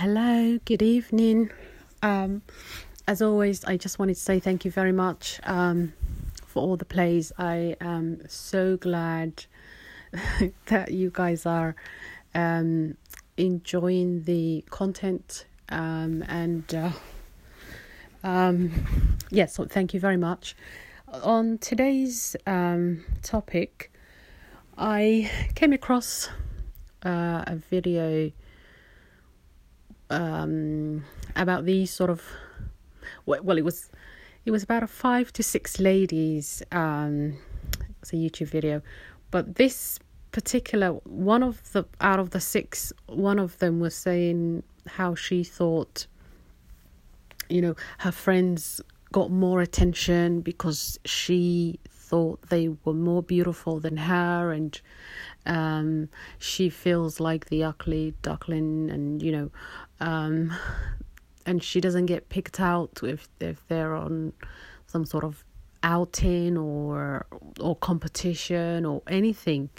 Hello, good evening. Um, as always, I just wanted to say thank you very much um, for all the plays. I am so glad that you guys are um, enjoying the content um, and uh, um, yes, yeah, so thank you very much. On today's um, topic, I came across uh, a video um, about these sort of well, it was it was about a five to six ladies. Um, it's a YouTube video, but this particular one of the out of the six, one of them was saying how she thought, you know, her friends got more attention because she thought they were more beautiful than her and um, she feels like the ugly duckling and you know um, and she doesn't get picked out if if they're on some sort of outing or or competition or anything.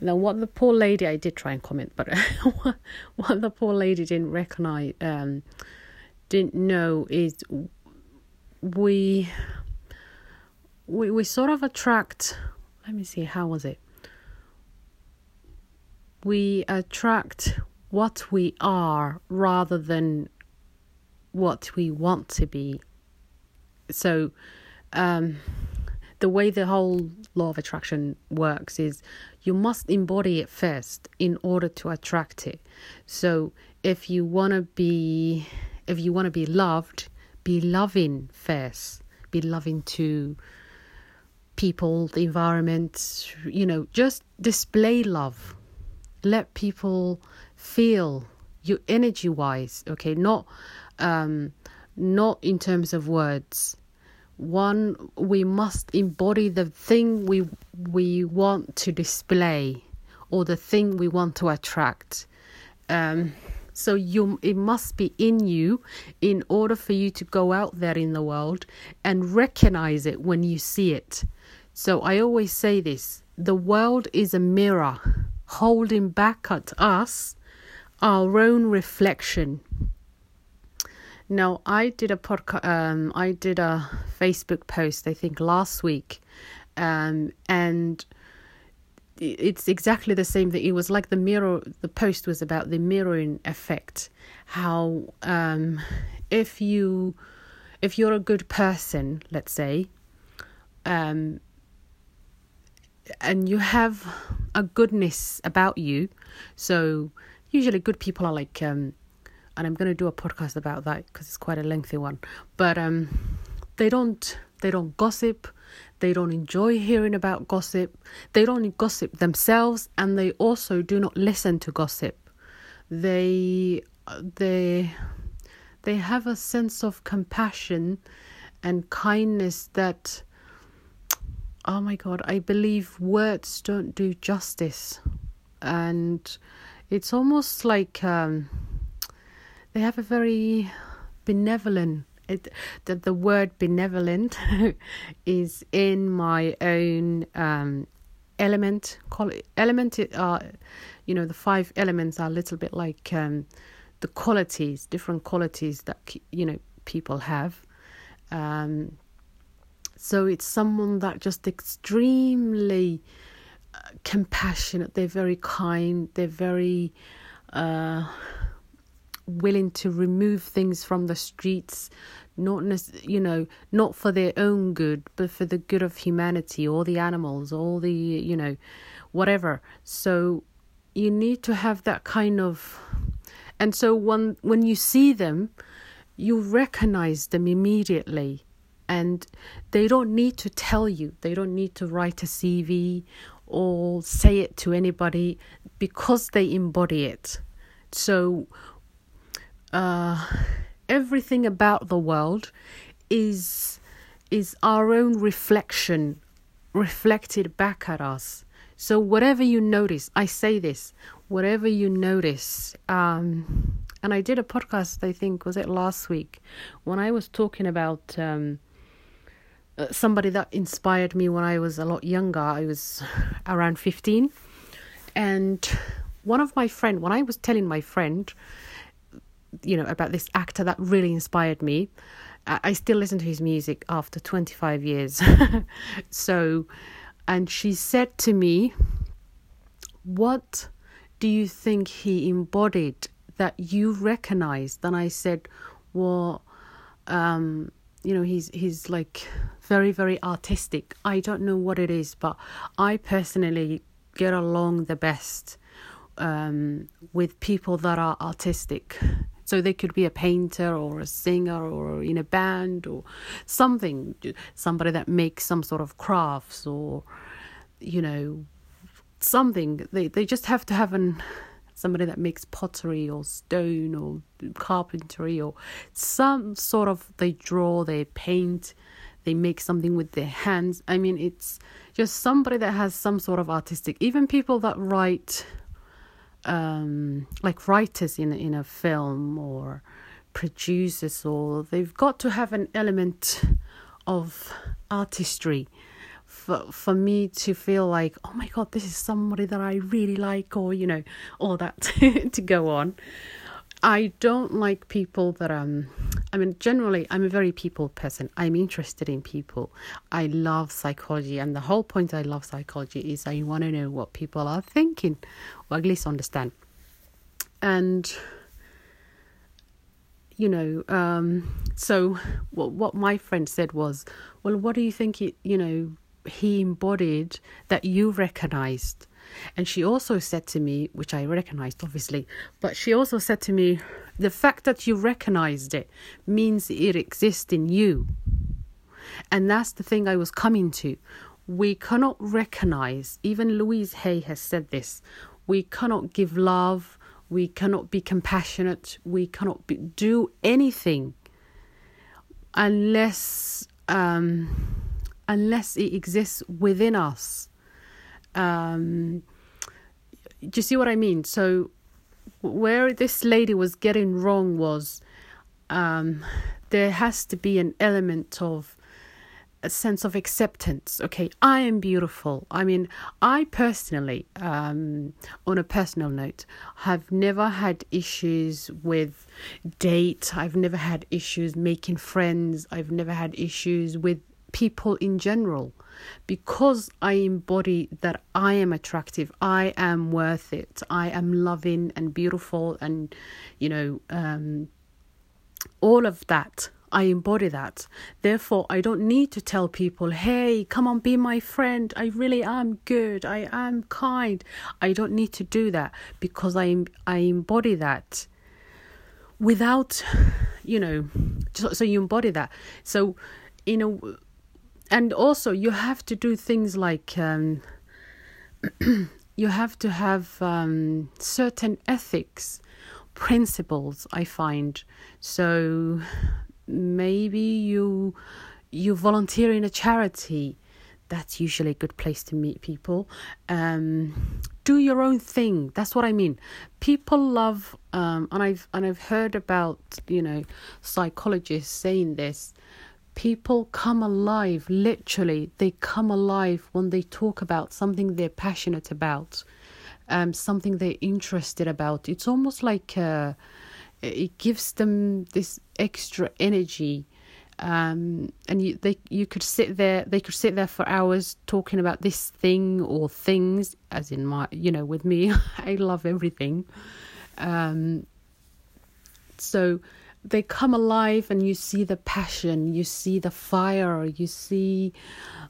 Now what the poor lady i did try and comment but what the poor lady didn't recognize um didn't know is we we we sort of attract let me see how was it? We attract what we are rather than what we want to be. So um the way the whole law of attraction works is you must embody it first in order to attract it. So if you want to be if you want to be loved be loving first. Be loving to people, the environment, you know, just display love. Let people feel your energy wise, okay, not um not in terms of words. One we must embody the thing we we want to display or the thing we want to attract. Um so you it must be in you in order for you to go out there in the world and recognize it when you see it so I always say this the world is a mirror holding back at us our own reflection. Now I did a podcast um I did a Facebook post I think last week um and it's exactly the same thing. It was like the mirror. The post was about the mirroring effect. How um, if you if you're a good person, let's say, um, and you have a goodness about you. So usually good people are like, um, and I'm going to do a podcast about that because it's quite a lengthy one. But um, they don't they don't gossip. They don't enjoy hearing about gossip. They don't gossip themselves, and they also do not listen to gossip. They they they have a sense of compassion and kindness that oh my god, I believe words don't do justice. And it's almost like um, they have a very benevolent it, the, the word benevolent is in my own um, element. Element are you know the five elements are a little bit like um, the qualities different qualities that you know people have. Um, so it's someone that just extremely uh, compassionate. They're very kind. They're very uh, willing to remove things from the streets, not you know, not for their own good, but for the good of humanity, all the animals, all the you know, whatever. So you need to have that kind of, and so when when you see them, you recognize them immediately and they don't need to tell you they don't need to write a cv or say it to anybody because they embody it. So uh, everything about the world is is our own reflection reflected back at us. So whatever you notice i say this whatever you notice um, and i did a podcast i think was it last week when i was talking about um, somebody that inspired me when I was a lot younger. I was around 15. And one of my friend, when I was telling my friend you know about this actor that really inspired me. I, I still listen to his music after 25 years. so, and she said to me, "What do you think he embodied that you recognized?" And I said, "Well." Um, you know he's he's like very very artistic. I don't know what it is but i personally get along the best um, with people that are artistic. So they could be a painter or a singer or in a band or something somebody that makes some sort of crafts or you know something. They they just have to have an somebody that makes pottery or stone or carpentry or some sort of they draw, they paint, they make something with their hands. I mean, it's just somebody that has some sort of artistic. Even people that write, um, like writers in in a film or producers, or they've got to have an element of artistry for for me to feel like oh my god this is somebody that I really like or you know all that to go on. I don't like people that um I mean generally I'm a very people person. I'm interested in people. I love psychology and the whole point I love psychology is I want to know what people are thinking or at least understand. And you know um so what what my friend said was well what do you think it you know he embodied that you recognized. And she also said to me, which I recognized obviously, but she also said to me, the fact that you recognized it means it exists in you. And that's the thing I was coming to. We cannot recognize, even Louise Hay has said this, we cannot give love, we cannot be compassionate, we cannot be, do anything unless um, unless it exists within us. Um, do you see what I mean? So, where this lady was getting wrong was um, there has to be an element of a sense of acceptance. Okay, I am beautiful. I mean, I personally, um, on a personal note, have never had issues with date. I've never had issues making friends. I've never had issues with people in general because I embody that I am attractive, I am worth it, I am loving and beautiful, and you know, um, all of that. I embody that. Therefore, I don't need to tell people, hey, come on, be my friend. I really am good. I am kind. I don't need to do that because I, I embody that without, you know, so, so you embody that. So, you know, and also you have to do things like um, you have to have um, certain ethics principles i find. So maybe you you volunteer in a charity. That's usually a good place to meet people. Um, do your own thing. That's what i mean. People love um, and i've and i've heard about you know psychologists saying this people come alive literally they come alive when they talk about something they're passionate about um, something they're interested about. It's almost like uh, it gives them this extra energy um, and you they you could sit there they could sit there for hours talking about this thing or things as in my you know with me i love everything. Um, so they come alive and you see the passion, you see the fire, you see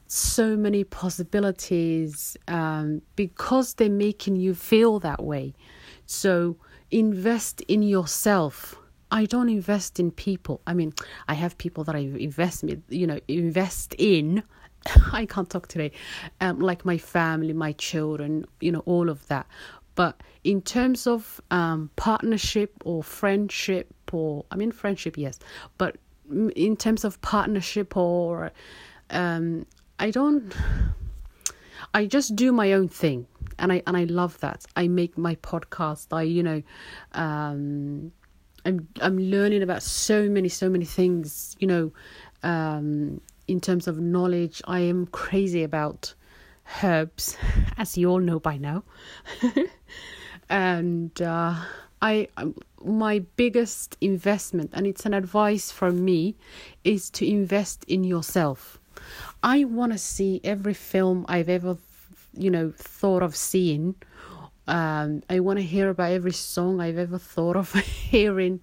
so many possibilities um, because they're making you feel that way. So invest in yourself. I don't invest in people. I mean, I have people that I invest with, you know, invest in. I can't talk today. Um, like my family, my children, you know, all of that. But in terms of um, partnership or friendship, or I mean friendship, yes, but in terms of partnership or um, I don't. I just do my own thing, and I and I love that. I make my podcast. I you know, um, I'm I'm learning about so many so many things. You know, um, in terms of knowledge, I am crazy about herbs, as you all know by now. and uh, I, my biggest investment, and it's an advice from me, is to invest in yourself. I want to see every film I've ever, you know, thought of seeing. Um, I want to hear about every song I've ever thought of hearing.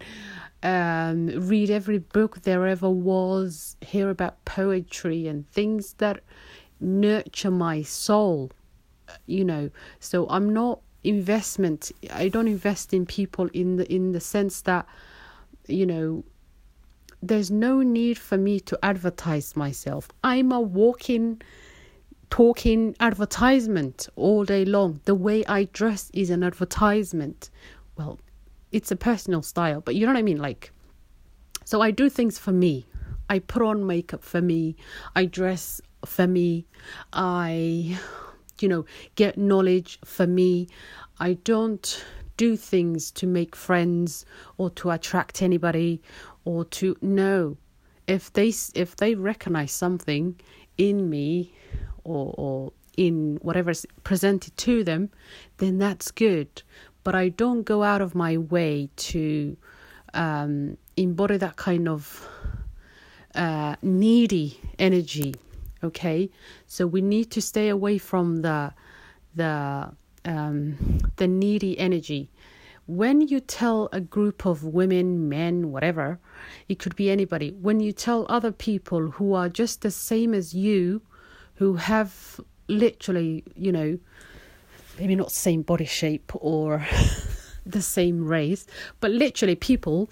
Um, read every book there ever was. Hear about poetry and things that nurture my soul. You know, so I'm not investment. I don't invest in people in the in the sense that, you know, there's no need for me to advertise myself. I'm a walking, talking advertisement all day long. The way I dress is an advertisement. Well, it's a personal style, but you know what I mean? Like, so I do things for me. I put on makeup for me. I dress for me. I, you know, get knowledge for me. I don't do things to make friends or to attract anybody or to know if they if they recognize something in me or or in whatever's presented to them then that's good but i don't go out of my way to um, embody that kind of uh, needy energy okay? So we need to stay away from the the um, the needy energy. When you tell a group of women, men, whatever, it could be anybody, when you tell other people who are just the same as you, who have literally, you know, maybe not same body shape or the same race, but literally people,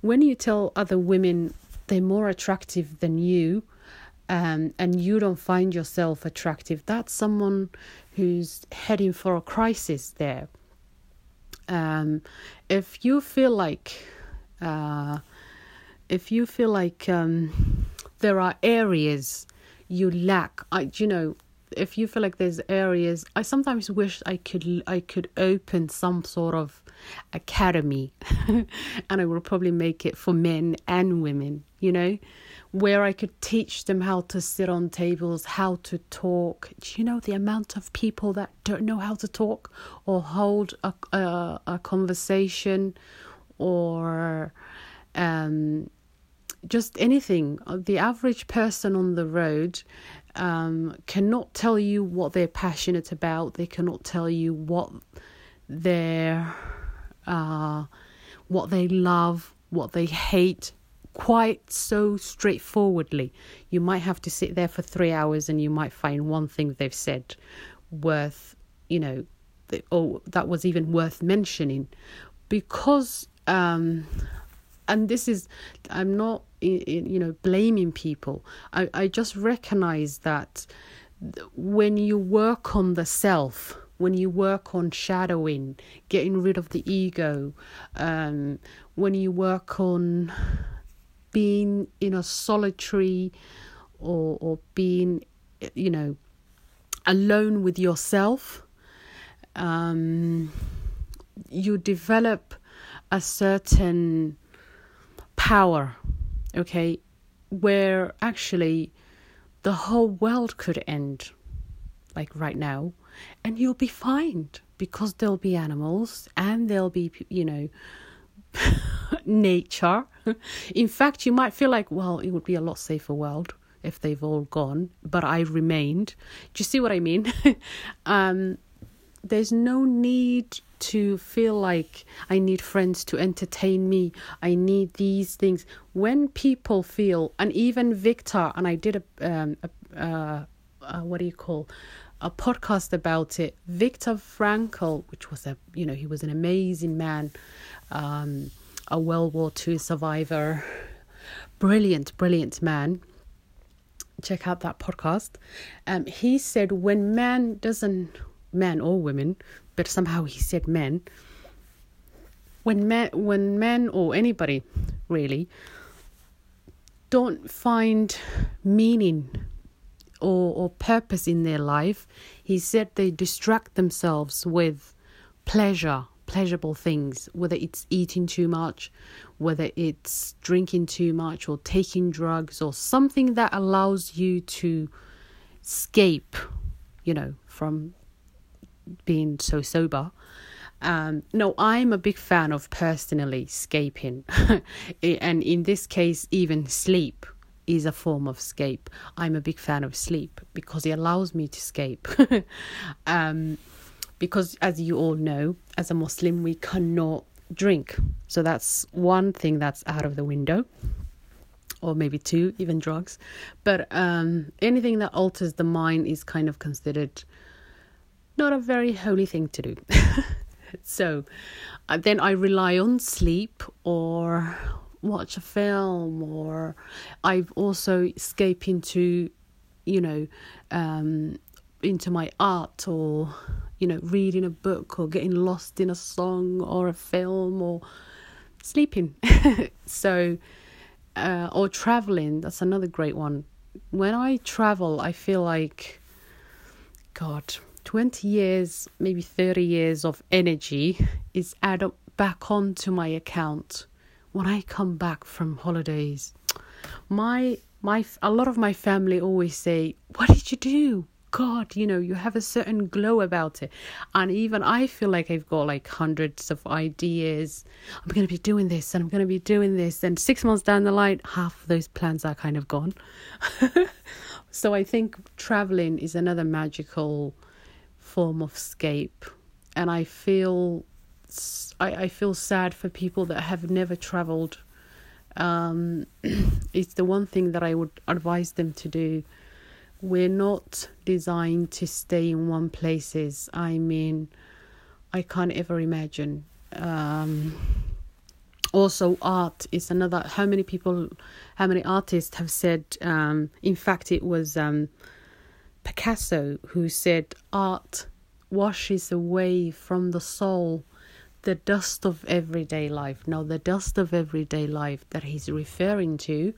when you tell other women they're more attractive than you, um, and you don't find yourself attractive, that's someone who's heading for a crisis there. Um, if you feel like uh, if you feel like um, there are areas you lack I, you know if you feel like there's areas i sometimes wish i could i could open some sort of academy and i will probably make it for men and women you know where I could teach them how to sit on tables, how to talk. Do you know the amount of people that don't know how to talk or hold a a, a conversation or um, just anything? The average person on the road um, cannot tell you what they're passionate about. They cannot tell you what their uh, what they love, what they hate quite so straightforwardly. You might have to sit there for three hours and you might find one thing they've said worth, you know, oh, that was even worth mentioning. Because, um, and this is, I'm not, you know, blaming people. I, I just recognize that when you work on the self, when you work on shadowing, getting rid of the ego, um, when you work on being in a solitary or or being you know alone with yourself um, you develop a certain power okay where actually the whole world could end like right now and you'll be fine because there'll be animals and there'll be you know nature. In fact, you might feel like, well, it would be a lot safer world if they've all gone, but I remained. Do you see what I mean? um, there's no need to feel like I need friends to entertain me. I need these things. When people feel, and even Viktor, and I did a, um, a uh, uh, what do you call a podcast about it. Viktor Frankl, which was a you know he was an amazing man um, a World War II survivor, brilliant, brilliant man. Check out that podcast. Um, he said when man doesn't, man or women, but somehow he said men. When men, when men or anybody really don't find meaning or, or purpose in their life, he said they distract themselves with pleasure pleasurable things, whether it's eating too much, whether it's drinking too much, or taking drugs, or something that allows you to escape, you know, from being so sober. Um, no, I'm a big fan of personally escaping, and in this case, even sleep is a form of escape. I'm a big fan of sleep because it allows me to escape. um, because, as you all know, as a Muslim, we cannot drink. So that's one thing that's out of the window, or maybe two, even drugs. But um, anything that alters the mind is kind of considered not a very holy thing to do. so uh, then I rely on sleep or watch a film or I've also escape into you know um into my art or you know reading a book or getting lost in a song or a film or sleeping. So uh, or traveling that's another great one. When i travel i feel like god 20 years maybe 30 years of energy is added back onto my account when I come back from holidays, my my a lot of my family always say, "What did you do?" God, you know, you have a certain glow about it. And even I feel like I've got like hundreds of ideas. I'm going to be doing this and I'm going to be doing this. And six months down the line, half of those plans are kind of gone. so I think traveling is another magical form of escape. And I feel I, I feel sad for people that have never traveled. Um, it's the one thing that I would advise them to do. We're not designed to stay in one places. I mean, I can't ever imagine. Um, also, art is another. How many people, how many artists have said? Um, in fact, it was um, Picasso who said, "Art washes away from the soul the dust of everyday life. Now, the dust of everyday life that he's referring to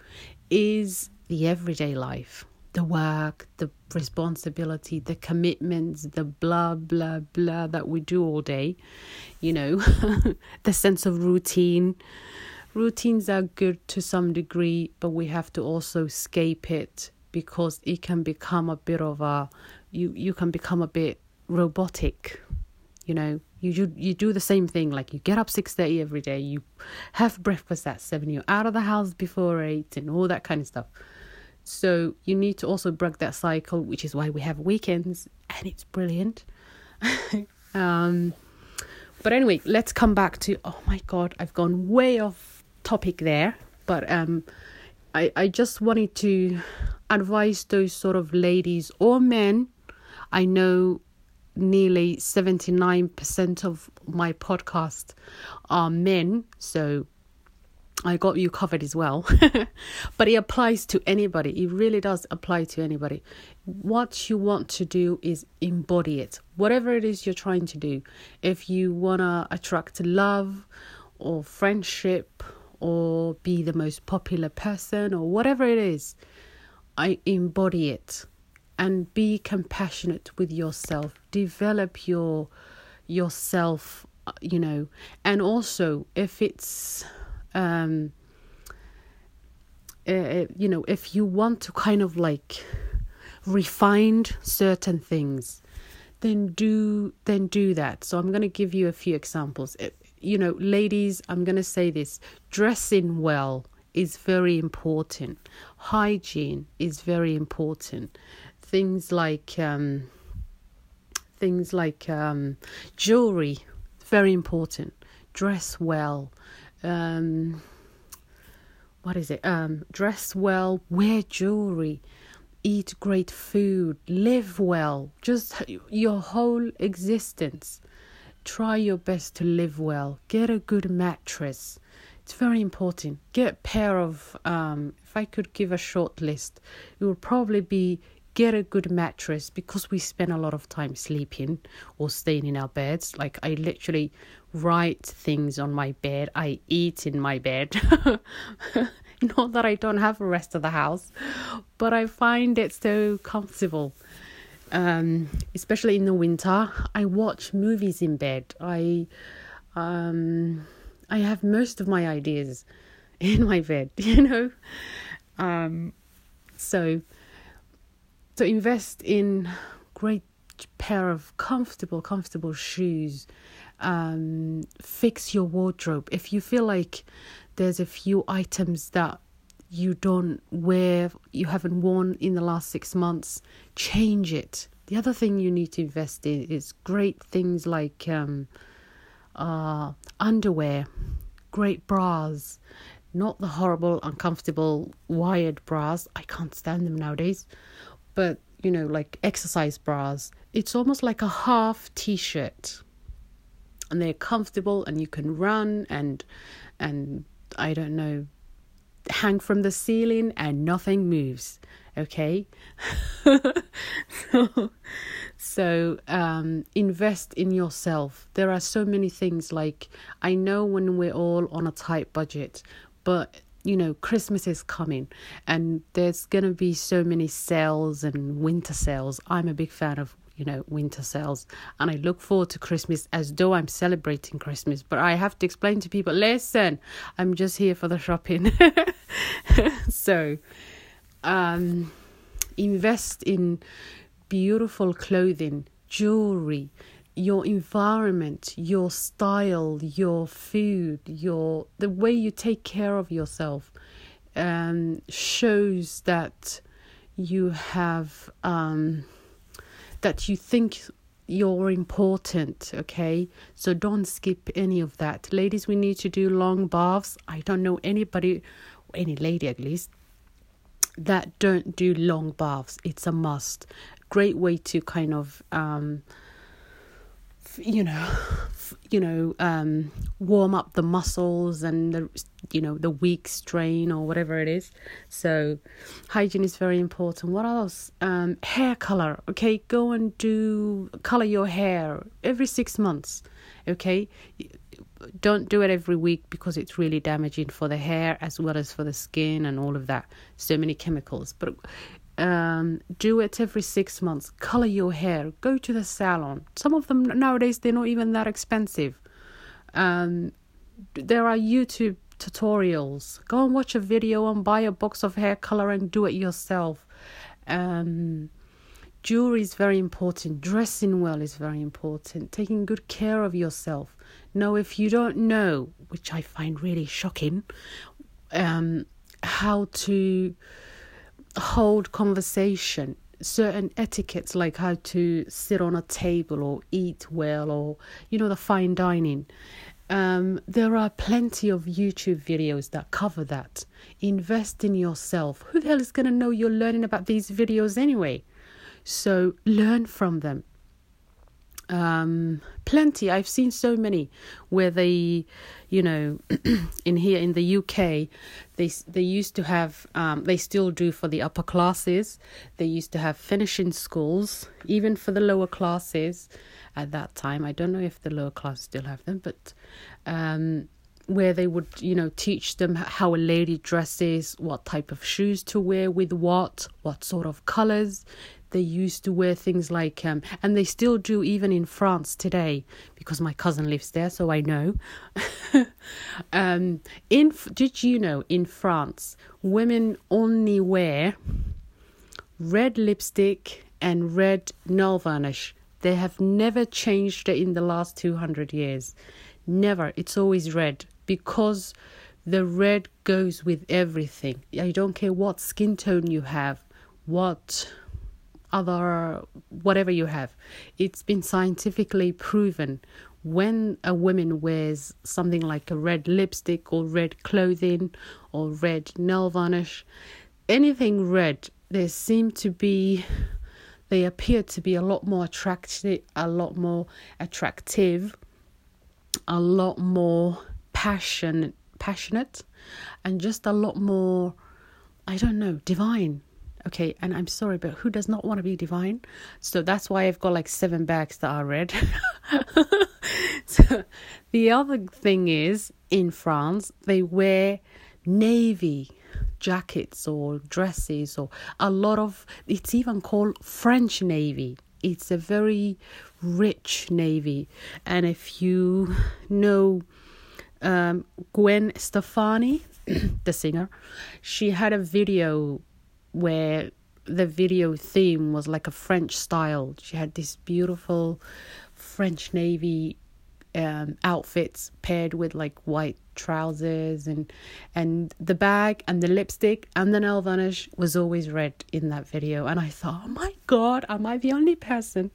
is the everyday life the work, the responsibility, the commitments, the blah, blah, blah that we do all day, you know, the sense of routine. Routines are good to some degree, but we have to also escape it because it can become a bit of a, you, you can become a bit robotic, you know, you you, you do the same thing like you get up 6.30 every day you have breakfast at 7 you're out of the house before 8 and all that kind of stuff so you need to also break that cycle which is why we have weekends and it's brilliant. Um but anyway let's come back to oh my god i've gone way off topic there but um i i just wanted to advise those sort of ladies or men. I know nearly 79% of my podcast are men, so I got you covered as well. but it applies to anybody. It really does apply to anybody. What you want to do is embody it. Whatever it is you're trying to do. If you want to attract love or friendship or be the most popular person or whatever it is, I embody it and be compassionate with yourself develop your yourself uh, you know and also if it's um uh, you know if you want to kind of like refine certain things then do then do that so i'm going to give you a few examples you know ladies i'm going to say this dressing well is very important hygiene is very important things like um, things like um, jewelry, very important. Dress well. Um, what is it? Um, dress well, wear jewelry, eat great food, live well. Just your whole existence. Try your best to live well. Get a good mattress. It's very important. Get a pair of. Um, if I could give a short list, it would probably be get a good mattress because we spend a lot of time sleeping or staying in our beds. Like I literally write things on my bed, I eat in my bed. Not that I don't have the rest of the house, but I find it so comfortable. Um, especially in the winter, I watch movies in bed. I um, I have most of my ideas in my bed, you know. Um, so so invest in great pair of comfortable, comfortable shoes um, fix your wardrobe. If you feel like there's a few items that you don't wear, you haven't worn in the last six months, change it. The other thing you need to invest in is great things like um, uh, underwear, great bras, not the horrible, uncomfortable, wired bras. I can't stand them nowadays. But, you know, like exercise bras. It's almost like a half t shirt. And they're comfortable and you can run and and I don't know hang from the ceiling and nothing moves okay so, so um, invest in yourself there are so many things like i know when we're all on a tight budget but you know christmas is coming and there's going to be so many sales and winter sales. I'm a big fan of you know winter sales and i look forward to christmas as though i'm celebrating christmas. But i have to explain to people listen i'm just here for the shopping. So um invest in beautiful clothing jewelry your environment your style your food your the way you take care of yourself um shows that you have um that you think you're important, okay? So don't skip any of that. Ladies, we need to do long baths. I don't know anybody, any lady at least, that don't do long baths. It's a must. Great way to kind of um you know you know um warm up the muscles and the you know the weak strain or whatever it is. So hygiene is very important. What else? Um hair color okay? Go and do color your hair every 6 months okay? Don't do it every week because it's really damaging for the hair as well as for the skin and all of that. So many chemicals. But um, do it every six months. Color your hair. Go to the salon. Some of them nowadays they're not even that expensive. Um, there are YouTube tutorials. Go and watch a video and buy a box of hair color and do it yourself. Um, jewelry is very important. Dressing well is very important. Taking good care of yourself. Now, if you don't know, which I find really shocking, um, how to hold conversation certain etiquettes like how to sit on a table or eat well or you know the fine dining. Um, there are plenty of youtube videos that cover that. Invest in yourself. Who the hell is going to know you're learning about these videos anyway? So learn from them um, plenty. I've seen so many where they you know in here in the uk they they used to have um, they still do for the upper classes. They used to have finishing schools even for the lower classes at that time. I don't know if the lower class still have them but um, where they would you know teach them how a lady dresses what type of shoes to wear with what what sort of colors they used to wear things like um, and they still do even in france today because my cousin lives there so i know. Um, in did you know in france women only wear red lipstick and red nail varnish? They have never changed in the last 200 years. Never. It's always red because the red goes with everything. I don't care what skin tone you have what other whatever you have. It's been scientifically proven when a woman wears something like a red lipstick or red clothing or red nail varnish anything red there seem to be they appear to be a lot more attractive a lot more attractive a lot more passion passionate and just a lot more i don't know divine okay and i'm sorry but who does not want to be divine? So that's why i've got like seven bags that are red. So the other thing is in france they wear navy jackets or dresses or a lot of it's even called french navy. It's a very rich navy. And if you know um, gwen stefani the singer she had a video where the video theme was like a French style. She had this beautiful French Navy um, outfits paired with like white trousers and and the bag and the lipstick and the nail varnish was always red in that video. And i thought oh my god am i the only person?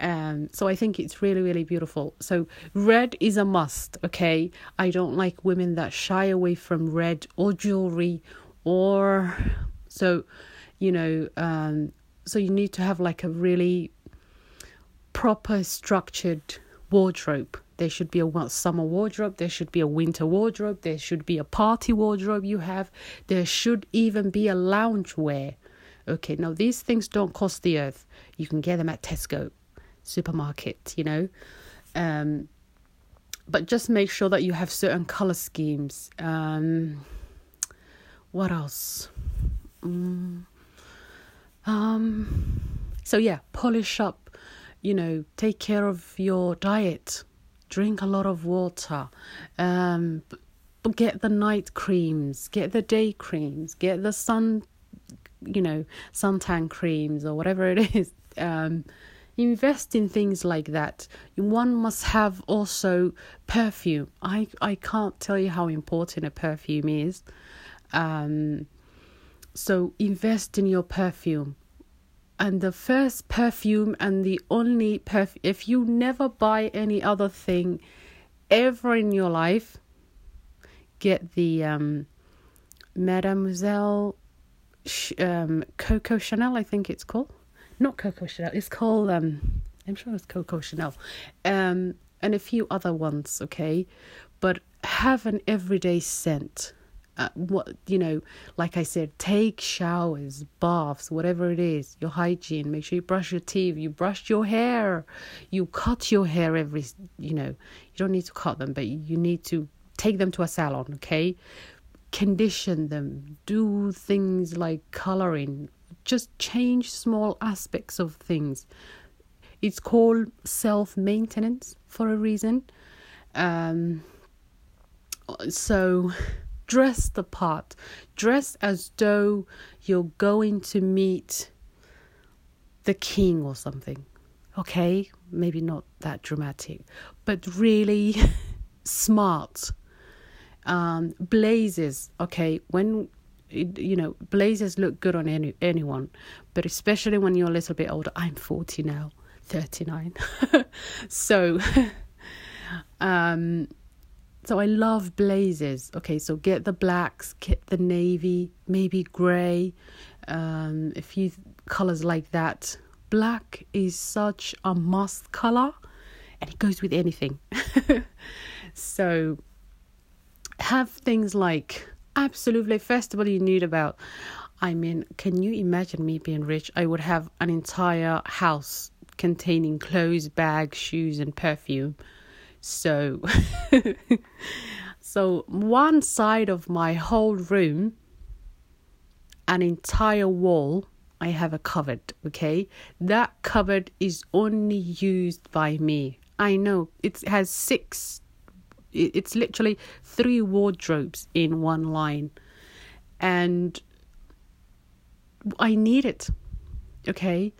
Um so i think it's really really beautiful. So red is a must okay? I don't like women that shy away from red or jewelry or so you know um so you need to have like a really proper structured wardrobe there should be a summer wardrobe. There should be a winter wardrobe. There should be a party wardrobe you have. There should even be a lounge wear. Okay, now these things don't cost the earth. You can get them at Tesco supermarket, you know. Um, but just make sure that you have certain color schemes. Um, what else? Mm, um, so yeah, polish up. You know, take care of your diet. Drink a lot of water. Um, get the night creams get the day creams get the sun you know suntan creams or whatever it is. Um, invest in things like that. One must have also perfume. I i can't tell you how important a perfume is. Um, so invest in your perfume. And the first perfume and the only perfume if you never buy any other thing ever in your life get the um mademoiselle um coco chanel i think it's called. Not coco chanel it's called um i'm sure it's coco chanel. Um and a few other ones okay? But have an everyday scent uh, what you know like i said take showers baths whatever it is your hygiene make sure you brush your teeth you brush your hair you cut your hair every you know you don't need to cut them but you need to take them to a salon okay? Condition them do things like coloring just change small aspects of things. It's called self maintenance for a reason. Um so dress the part. Dress as though you're going to meet the king or something. Okay? Maybe not that dramatic, but really smart. Um, blazers, okay? When you know, blazers look good on any anyone, but especially when you're a little bit older. I'm 40 now, 39. so um so I love blazers. Okay, so get the blacks, get the navy, maybe grey, um, a few colors like that. Black is such a must color, and it goes with anything. so have things like absolutely festival you need about. I mean, can you imagine me being rich? I would have an entire house containing clothes, bags, shoes, and perfume so, so one side of my whole room, an entire wall, I have a cupboard. Okay, that cupboard is only used by me. I know it has six. It's literally three wardrobes in one line, and I need it. Okay,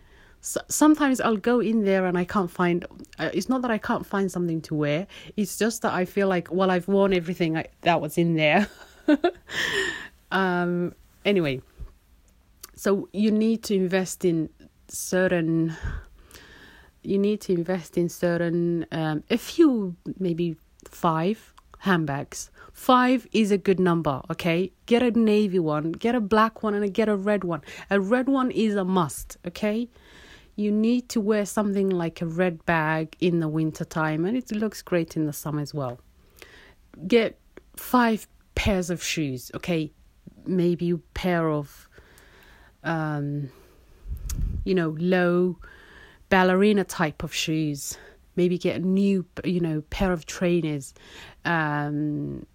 so sometimes I'll go in there and I can't find. Uh, it's not that I can't find something to wear. It's just that I feel like well I've worn everything I, that was in there. um. Anyway, so you need to invest in certain. You need to invest in certain. Um, a few maybe five handbags. Five is a good number, okay? Get a navy one, get a black one, and get a red one. A red one is a must, okay? You need to wear something like a red bag in the winter time and it looks great in the summer as well. Get five pairs of shoes okay? Maybe a pair of um you know low ballerina type of shoes. Maybe get a new you know pair of trainers. Um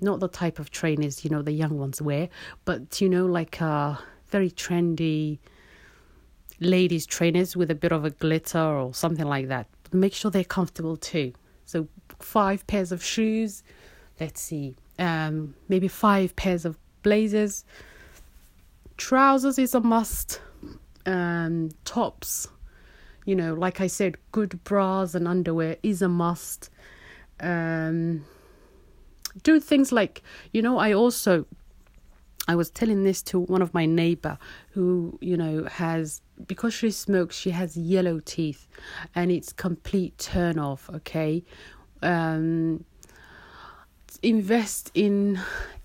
not the type of trainers you know the young ones wear but you know like a very trendy ladies trainers with a bit of a glitter or something like that. Make sure they're comfortable too. So five pairs of shoes. Let's see, um, maybe five pairs of blazers. Trousers is a must. Um, tops, you know, like I said, good bras and underwear is a must. um, do things like you know I also I was telling this to one of my neighbor who, you know, has because she smokes, she has yellow teeth, and it's complete turn off. Okay, um, invest in,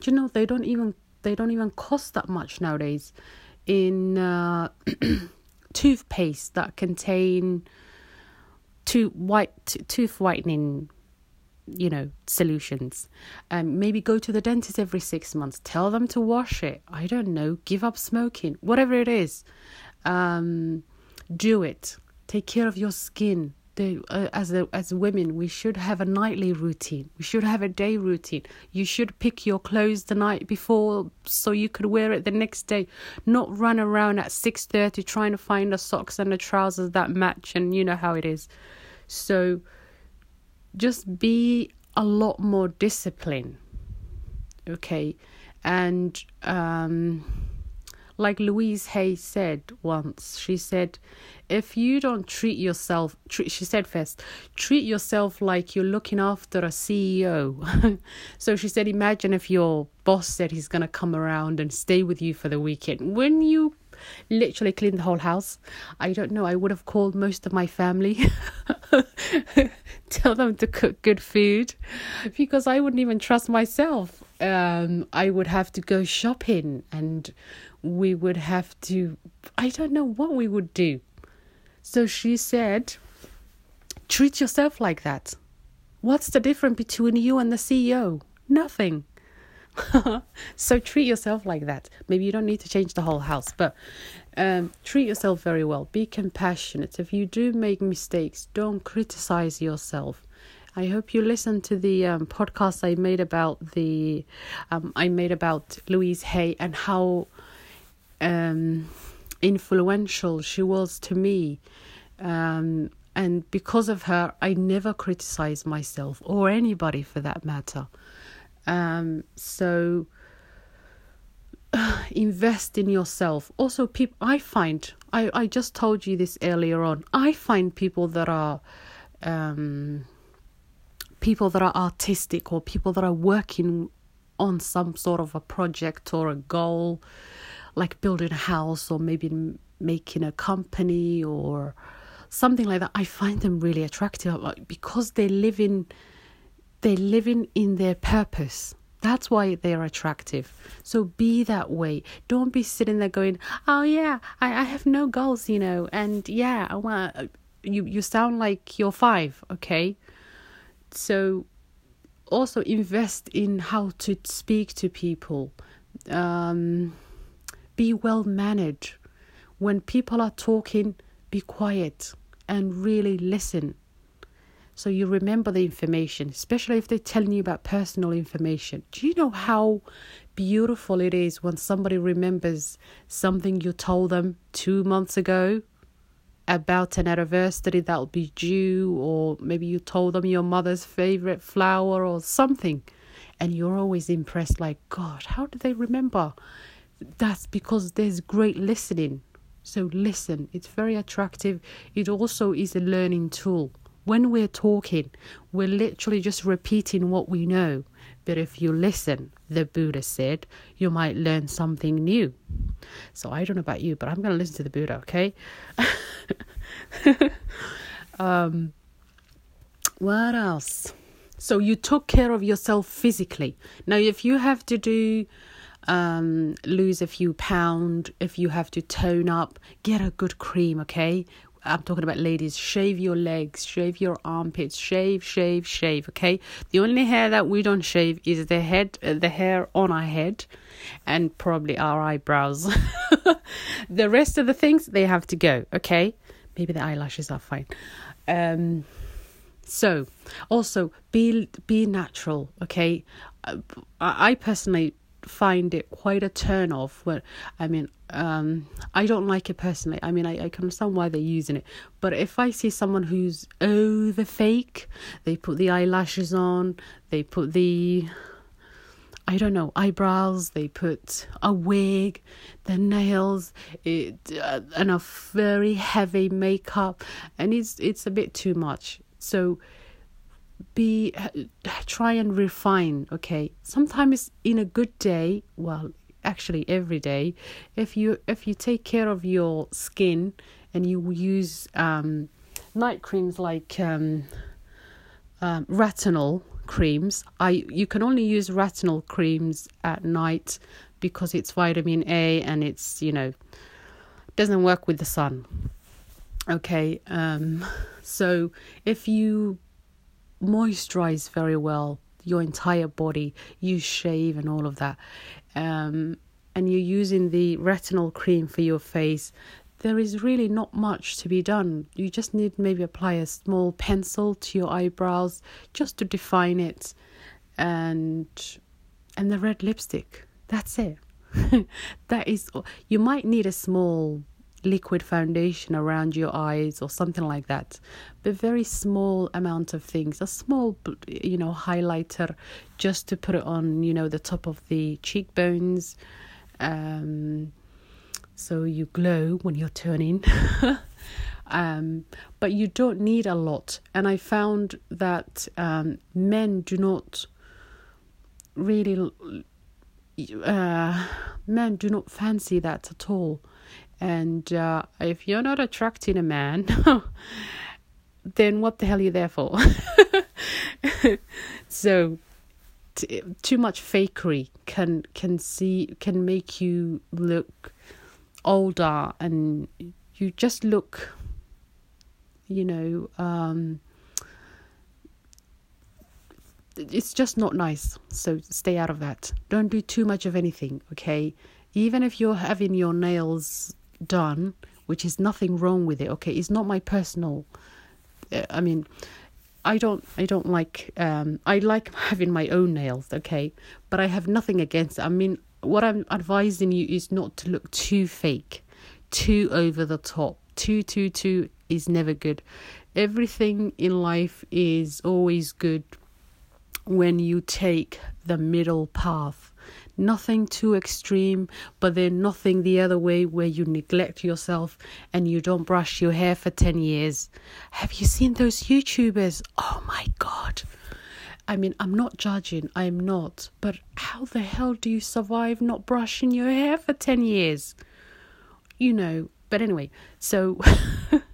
you know, they don't even they don't even cost that much nowadays, in uh, toothpaste that contain tooth white tooth whitening you know solutions. Um maybe go to the dentist every 6 months tell them to wash it. I don't know. Give up smoking. Whatever it is. Um do it. Take care of your skin. The, uh, as a, as women we should have a nightly routine. We should have a day routine. You should pick your clothes the night before so you could wear it the next day. Not run around at 6:30 trying to find the socks and the trousers that match and you know how it is. So just be a lot more disciplined okay? And um like louise hay said once she said if you don't treat yourself treat, she said first treat yourself like you're looking after a ceo so she said imagine if your boss said he's going to come around and stay with you for the weekend. When you literally clean the whole house. I don't know. I would have called most of my family, tell them to cook good food, because I wouldn't even trust myself. Um, I would have to go shopping, and we would have to. I don't know what we would do. So she said, treat yourself like that. What's the difference between you and the CEO? Nothing. so treat yourself like that. Maybe you don't need to change the whole house, but um, treat yourself very well. Be compassionate. If you do make mistakes, don't criticize yourself. I hope you listened to the um, podcast I made about the um, I made about Louise Hay and how um, influential she was to me. Um, and because of her, I never criticize myself or anybody for that matter. Um, so invest in yourself. Also, people, I find, I, I just told you this earlier on, I find people that are, um, people that are artistic or people that are working on some sort of a project or a goal, like building a house or maybe making a company or something like that. I find them really attractive because they live in they're living in their purpose. That's why they're attractive. So be that way. Don't be sitting there going, "Oh yeah, I, I have no goals, you know." And yeah, I want you. You sound like you're five, okay? So also invest in how to speak to people. Um, be well mannered. When people are talking, be quiet and really listen so you remember the information, especially if they're telling you about personal information. Do you know how beautiful it is when somebody remembers something you told them two months ago about an anniversary that'll be due, or maybe you told them your mother's favorite flower or something, and you're always impressed, like, God, how do they remember? That's because there's great listening. So listen, it's very attractive. It also is a learning tool when we're talking, we're literally just repeating what we know. But if you listen, the Buddha said, you might learn something new. So I don't know about you, but I'm going to listen to the Buddha, okay? um, what else? So you took care of yourself physically. Now, if you have to do um, lose a few pound, if you have to tone up, get a good cream, okay? I'm talking about ladies, shave your legs, shave your armpits, shave, shave, shave. Okay, the only hair that we don't shave is the head, uh, the hair on our head, and probably our eyebrows. the rest of the things they have to go. Okay, maybe the eyelashes are fine. Um, so also be be natural. Okay, uh, I, I personally find it quite a turn off. Where I mean, um, I don't like it personally. I mean, I, I can understand why they're using it, but if I see someone who's over fake, they put the eyelashes on, they put the I don't know, eyebrows, they put a wig, the nails, it, uh, and a very heavy makeup, and it's it's a bit too much. So be try and refine okay sometimes in a good day well actually every day. If you if you take care of your skin and you use um, night creams like um, um, retinol creams i you can only use retinol creams at night because it's vitamin a and it's you know doesn't work with the sun. Okay um so if you moisturize very well your entire body you shave and all of that. Um, and you're using the retinol cream for your face. There is really not much to be done. You just need maybe apply a small pencil to your eyebrows just to define it. And and the red lipstick. That's it. That is you might need a small liquid foundation around your eyes or something like that. But very small amount of things a small you know highlighter just to put it on you know the top of the cheekbones. Um so you glow when you're turning. Um but you don't need a lot. And i found that um men do not really uh men do not fancy that at all and uh, if you're not attracting a man, then what the hell are you there for? so t- too much fakery can can see can make you look older and you just look you know um, it's just not nice. So stay out of that. Don't do too much of anything okay? Even if you're having your nails done, which is nothing wrong with it. Okay, it's not my personal. Uh, I mean, I don't. I don't like. Um, I like having my own nails. Okay, but I have nothing against. It. I mean, what I'm advising you is not to look too fake, too over the top. Too, too, too is never good. Everything in life is always good when you take the middle path nothing too extreme, but then nothing the other way where you neglect yourself and you don't brush your hair for 10 years. Have you seen those YouTubers? Oh my God. I mean, I'm not judging, I'm not, but how the hell do you survive not brushing your hair for 10 years? You know, but anyway, so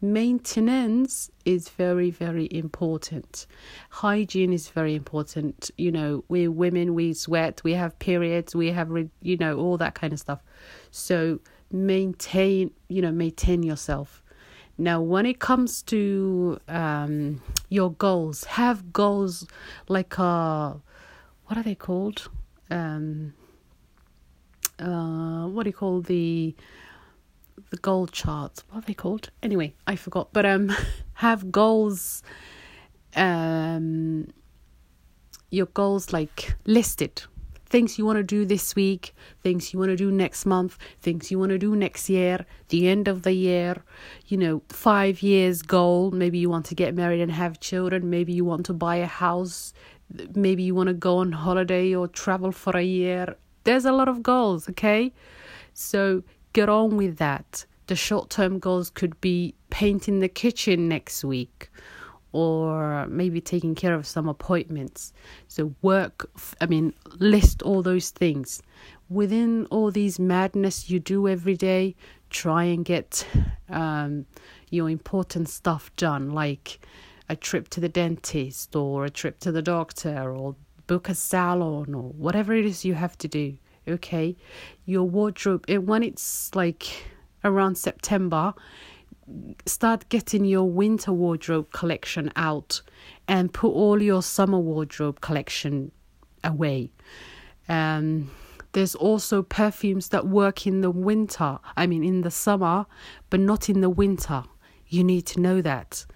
maintenance is very very important. Hygiene is very important. You know we're women we sweat we have periods we have you know all that kind of stuff. So maintain you know maintain yourself. Now when it comes to um your goals have goals like uh what are they called? Um uh what do you call the the goal charts. What are they called? Anyway, I forgot. But um, have goals. Um, your goals like listed. Things you want to do this week, things you want to do next month, things you want to do next year, the end of the year, you know, five years goal. Maybe you want to get married and have children. Maybe you want to buy a house. Maybe you want to go on holiday or travel for a year. There's a lot of goals, okay? So get on with that. The short term goals could be painting the kitchen next week or maybe taking care of some appointments. So, work, I mean, list all those things. Within all these madness you do every day, try and get um, your important stuff done, like a trip to the dentist or a trip to the doctor or book a salon or whatever it is you have to do okay? Your wardrobe and when it's like around september start getting your winter wardrobe collection out and put all your summer wardrobe collection away. Um there's also perfumes that work in the winter i mean in the summer but not in the winter. You need to know that.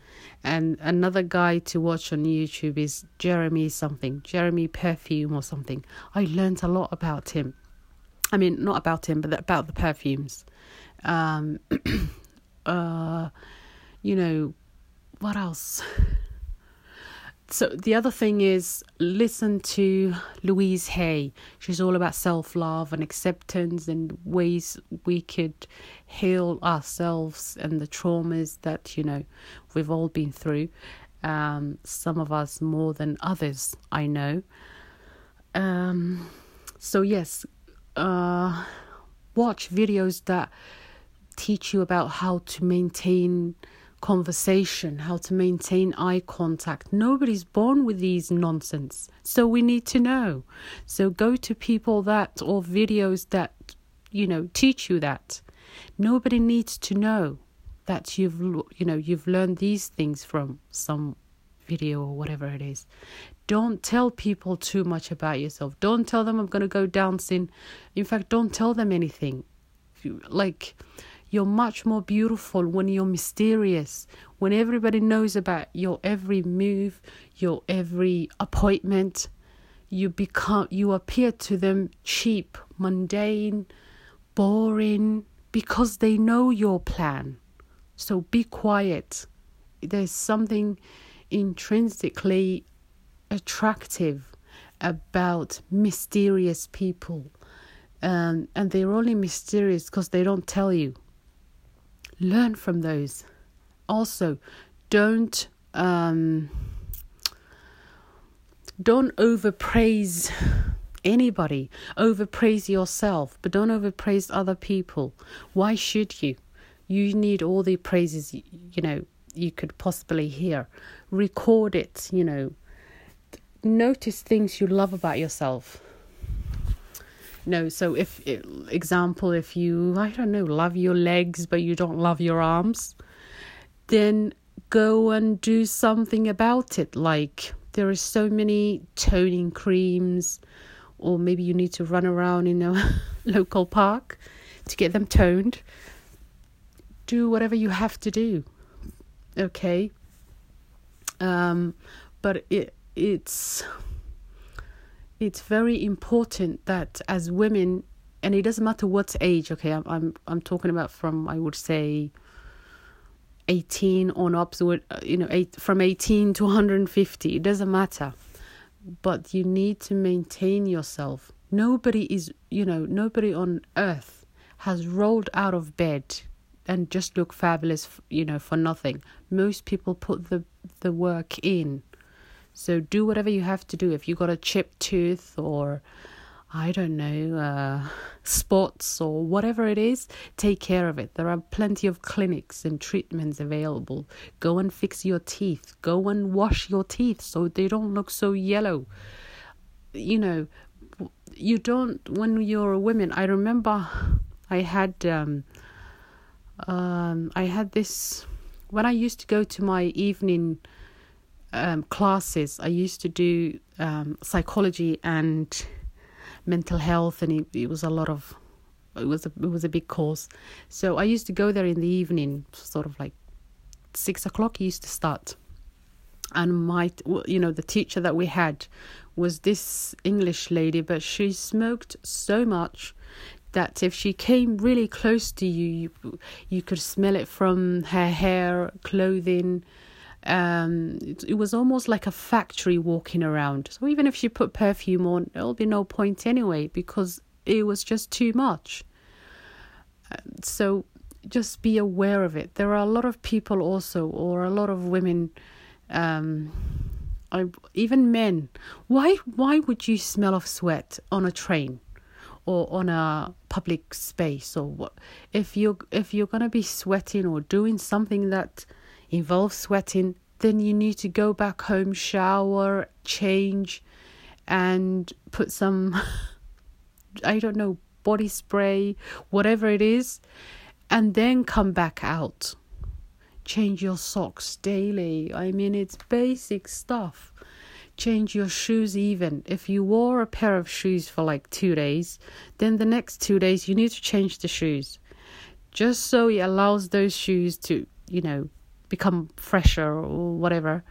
And another guy to watch on youtube is jeremy something jeremy perfume or something. I learned a lot about him I mean, not about him, but about the perfumes. Um, uh, you know, what else? So the other thing is listen to Louise Hay. She's all about self love and acceptance and ways we could heal ourselves and the traumas that you know we've all been through. Um, some of us more than others, I know. Um, so yes, uh, watch videos that teach you about how to maintain conversation, how to maintain eye contact. Nobody's born with these nonsense. So we need to know. So go to people that or videos that you know teach you that. Nobody needs to know that you've you know you've learned these things from some video or whatever it is. Don't tell people too much about yourself. Don't tell them I'm going to go dancing. In fact, don't tell them anything. Like you're much more beautiful when you're mysterious, when everybody knows about your every move, your every appointment. You become you appear to them cheap, mundane, boring because they know your plan. So be quiet. There's something intrinsically attractive about mysterious people. Um, and they're only mysterious because they don't tell you. Learn from those. Also, don't um, don't overpraise anybody. Overpraise yourself, but don't overpraise other people. Why should you? You need all the praises you know you could possibly hear. Record it. You know, notice things you love about yourself. No so if example if you i don't know love your legs but you don't love your arms then go and do something about it. Like there are so many toning creams or maybe you need to run around in a local park to get them toned. Do whatever you have to do okay? Um but it it's it's very important that as women and it doesn't matter what age okay i'm i'm, I'm talking about from i would say 18 on up so you know eight, from 18 to 150 it doesn't matter. But you need to maintain yourself. Nobody is you know nobody on earth has rolled out of bed and just look fabulous you know for nothing. Most people put the the work in so do whatever you have to do. If you got a chipped tooth or I don't know, uh, spots or whatever it is, take care of it. There are plenty of clinics and treatments available. Go and fix your teeth. Go and wash your teeth so they don't look so yellow. You know, you don't, when you're a woman, I remember I had, um, um, I had this, when I used to go to my evening um, classes. I used to do um, psychology and mental health, and it, it, was a lot of it was a, it was a big course. So I used to go there in the evening, sort of like six o'clock. used to start, and my you know the teacher that we had was this English lady, but she smoked so much that if she came really close to you, you, you could smell it from her hair, clothing um, it, it, was almost like a factory walking around. So even if she put perfume on, there'll be no point anyway because it was just too much. Uh, so just be aware of it. There are a lot of people also, or a lot of women, um, I, even men. Why why would you smell of sweat on a train? or on a public space or what if you if you're going to be sweating or doing something that involves sweating, then you need to go back home, shower, change, and put some, I don't know, body spray, whatever it is, and then come back out. Change your socks daily. I mean, it's basic stuff. Change your shoes, even. If you wore a pair of shoes for like two days, then the next two days you need to change the shoes. Just so it allows those shoes to, you know, become fresher or whatever.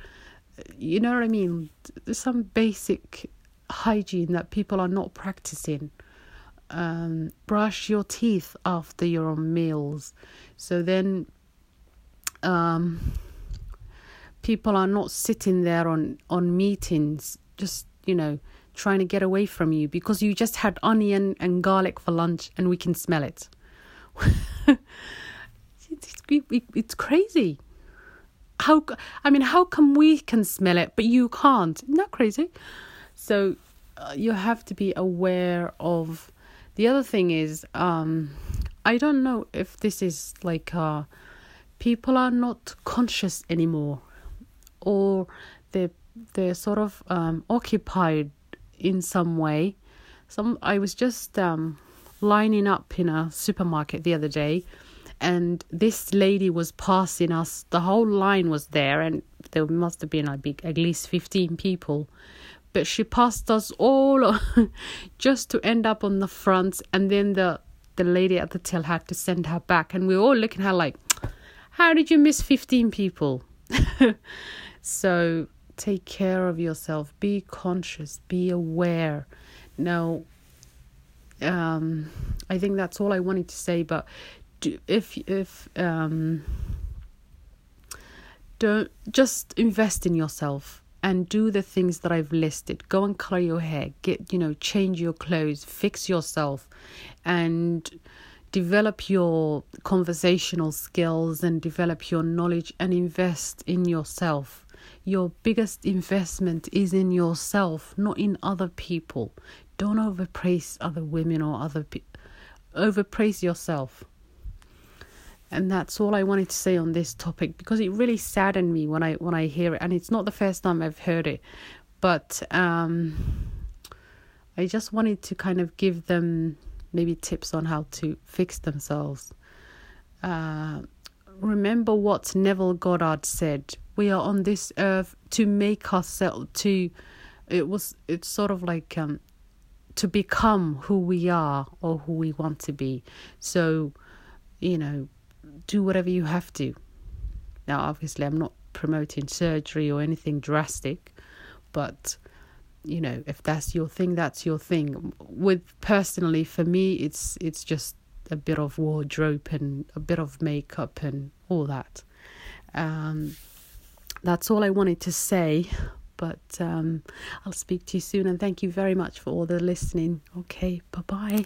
You know what I mean? There's some basic hygiene that people are not practicing. Um, brush your teeth after your meals. So then um, people are not sitting there on, on meetings, just, you know, trying to get away from you because you just had onion and garlic for lunch and we can smell it. it's, it's, it's crazy. How I mean, how come we can smell it but you can't? Isn't that crazy? So uh, you have to be aware of. The other thing is, um, I don't know if this is like uh, people are not conscious anymore, or they they're sort of um, occupied in some way. Some I was just um, lining up in a supermarket the other day and this lady was passing us the whole line was there and there must have been like at least 15 people. But she passed us all just to end up on the front and then the the lady at the till had to send her back and we were all looking at her like how did you miss 15 people? So take care of yourself. Be conscious. Be aware. Now um, I think that's all I wanted to say. But do, if if um, don't just invest in yourself and do the things that I've listed. Go and color your hair. Get you know change your clothes. Fix yourself, and develop your conversational skills and develop your knowledge and invest in yourself. Your biggest investment is in yourself, not in other people. Don't overpraise other women or other people. Overpraise yourself. And that's all I wanted to say on this topic because it really saddened me when I when I hear it, and it's not the first time I've heard it, but um, I just wanted to kind of give them maybe tips on how to fix themselves. Uh, remember what Neville Goddard said: "We are on this earth to make ourselves to." It was. It's sort of like um, to become who we are or who we want to be. So, you know, do whatever you have to. Now, obviously, I'm not promoting surgery or anything drastic, but you know, if that's your thing, that's your thing. With personally, for me, it's it's just a bit of wardrobe and a bit of makeup and all that. Um, that's all I wanted to say. But um, I'll speak to you soon and thank you very much for all the listening. Okay, bye bye.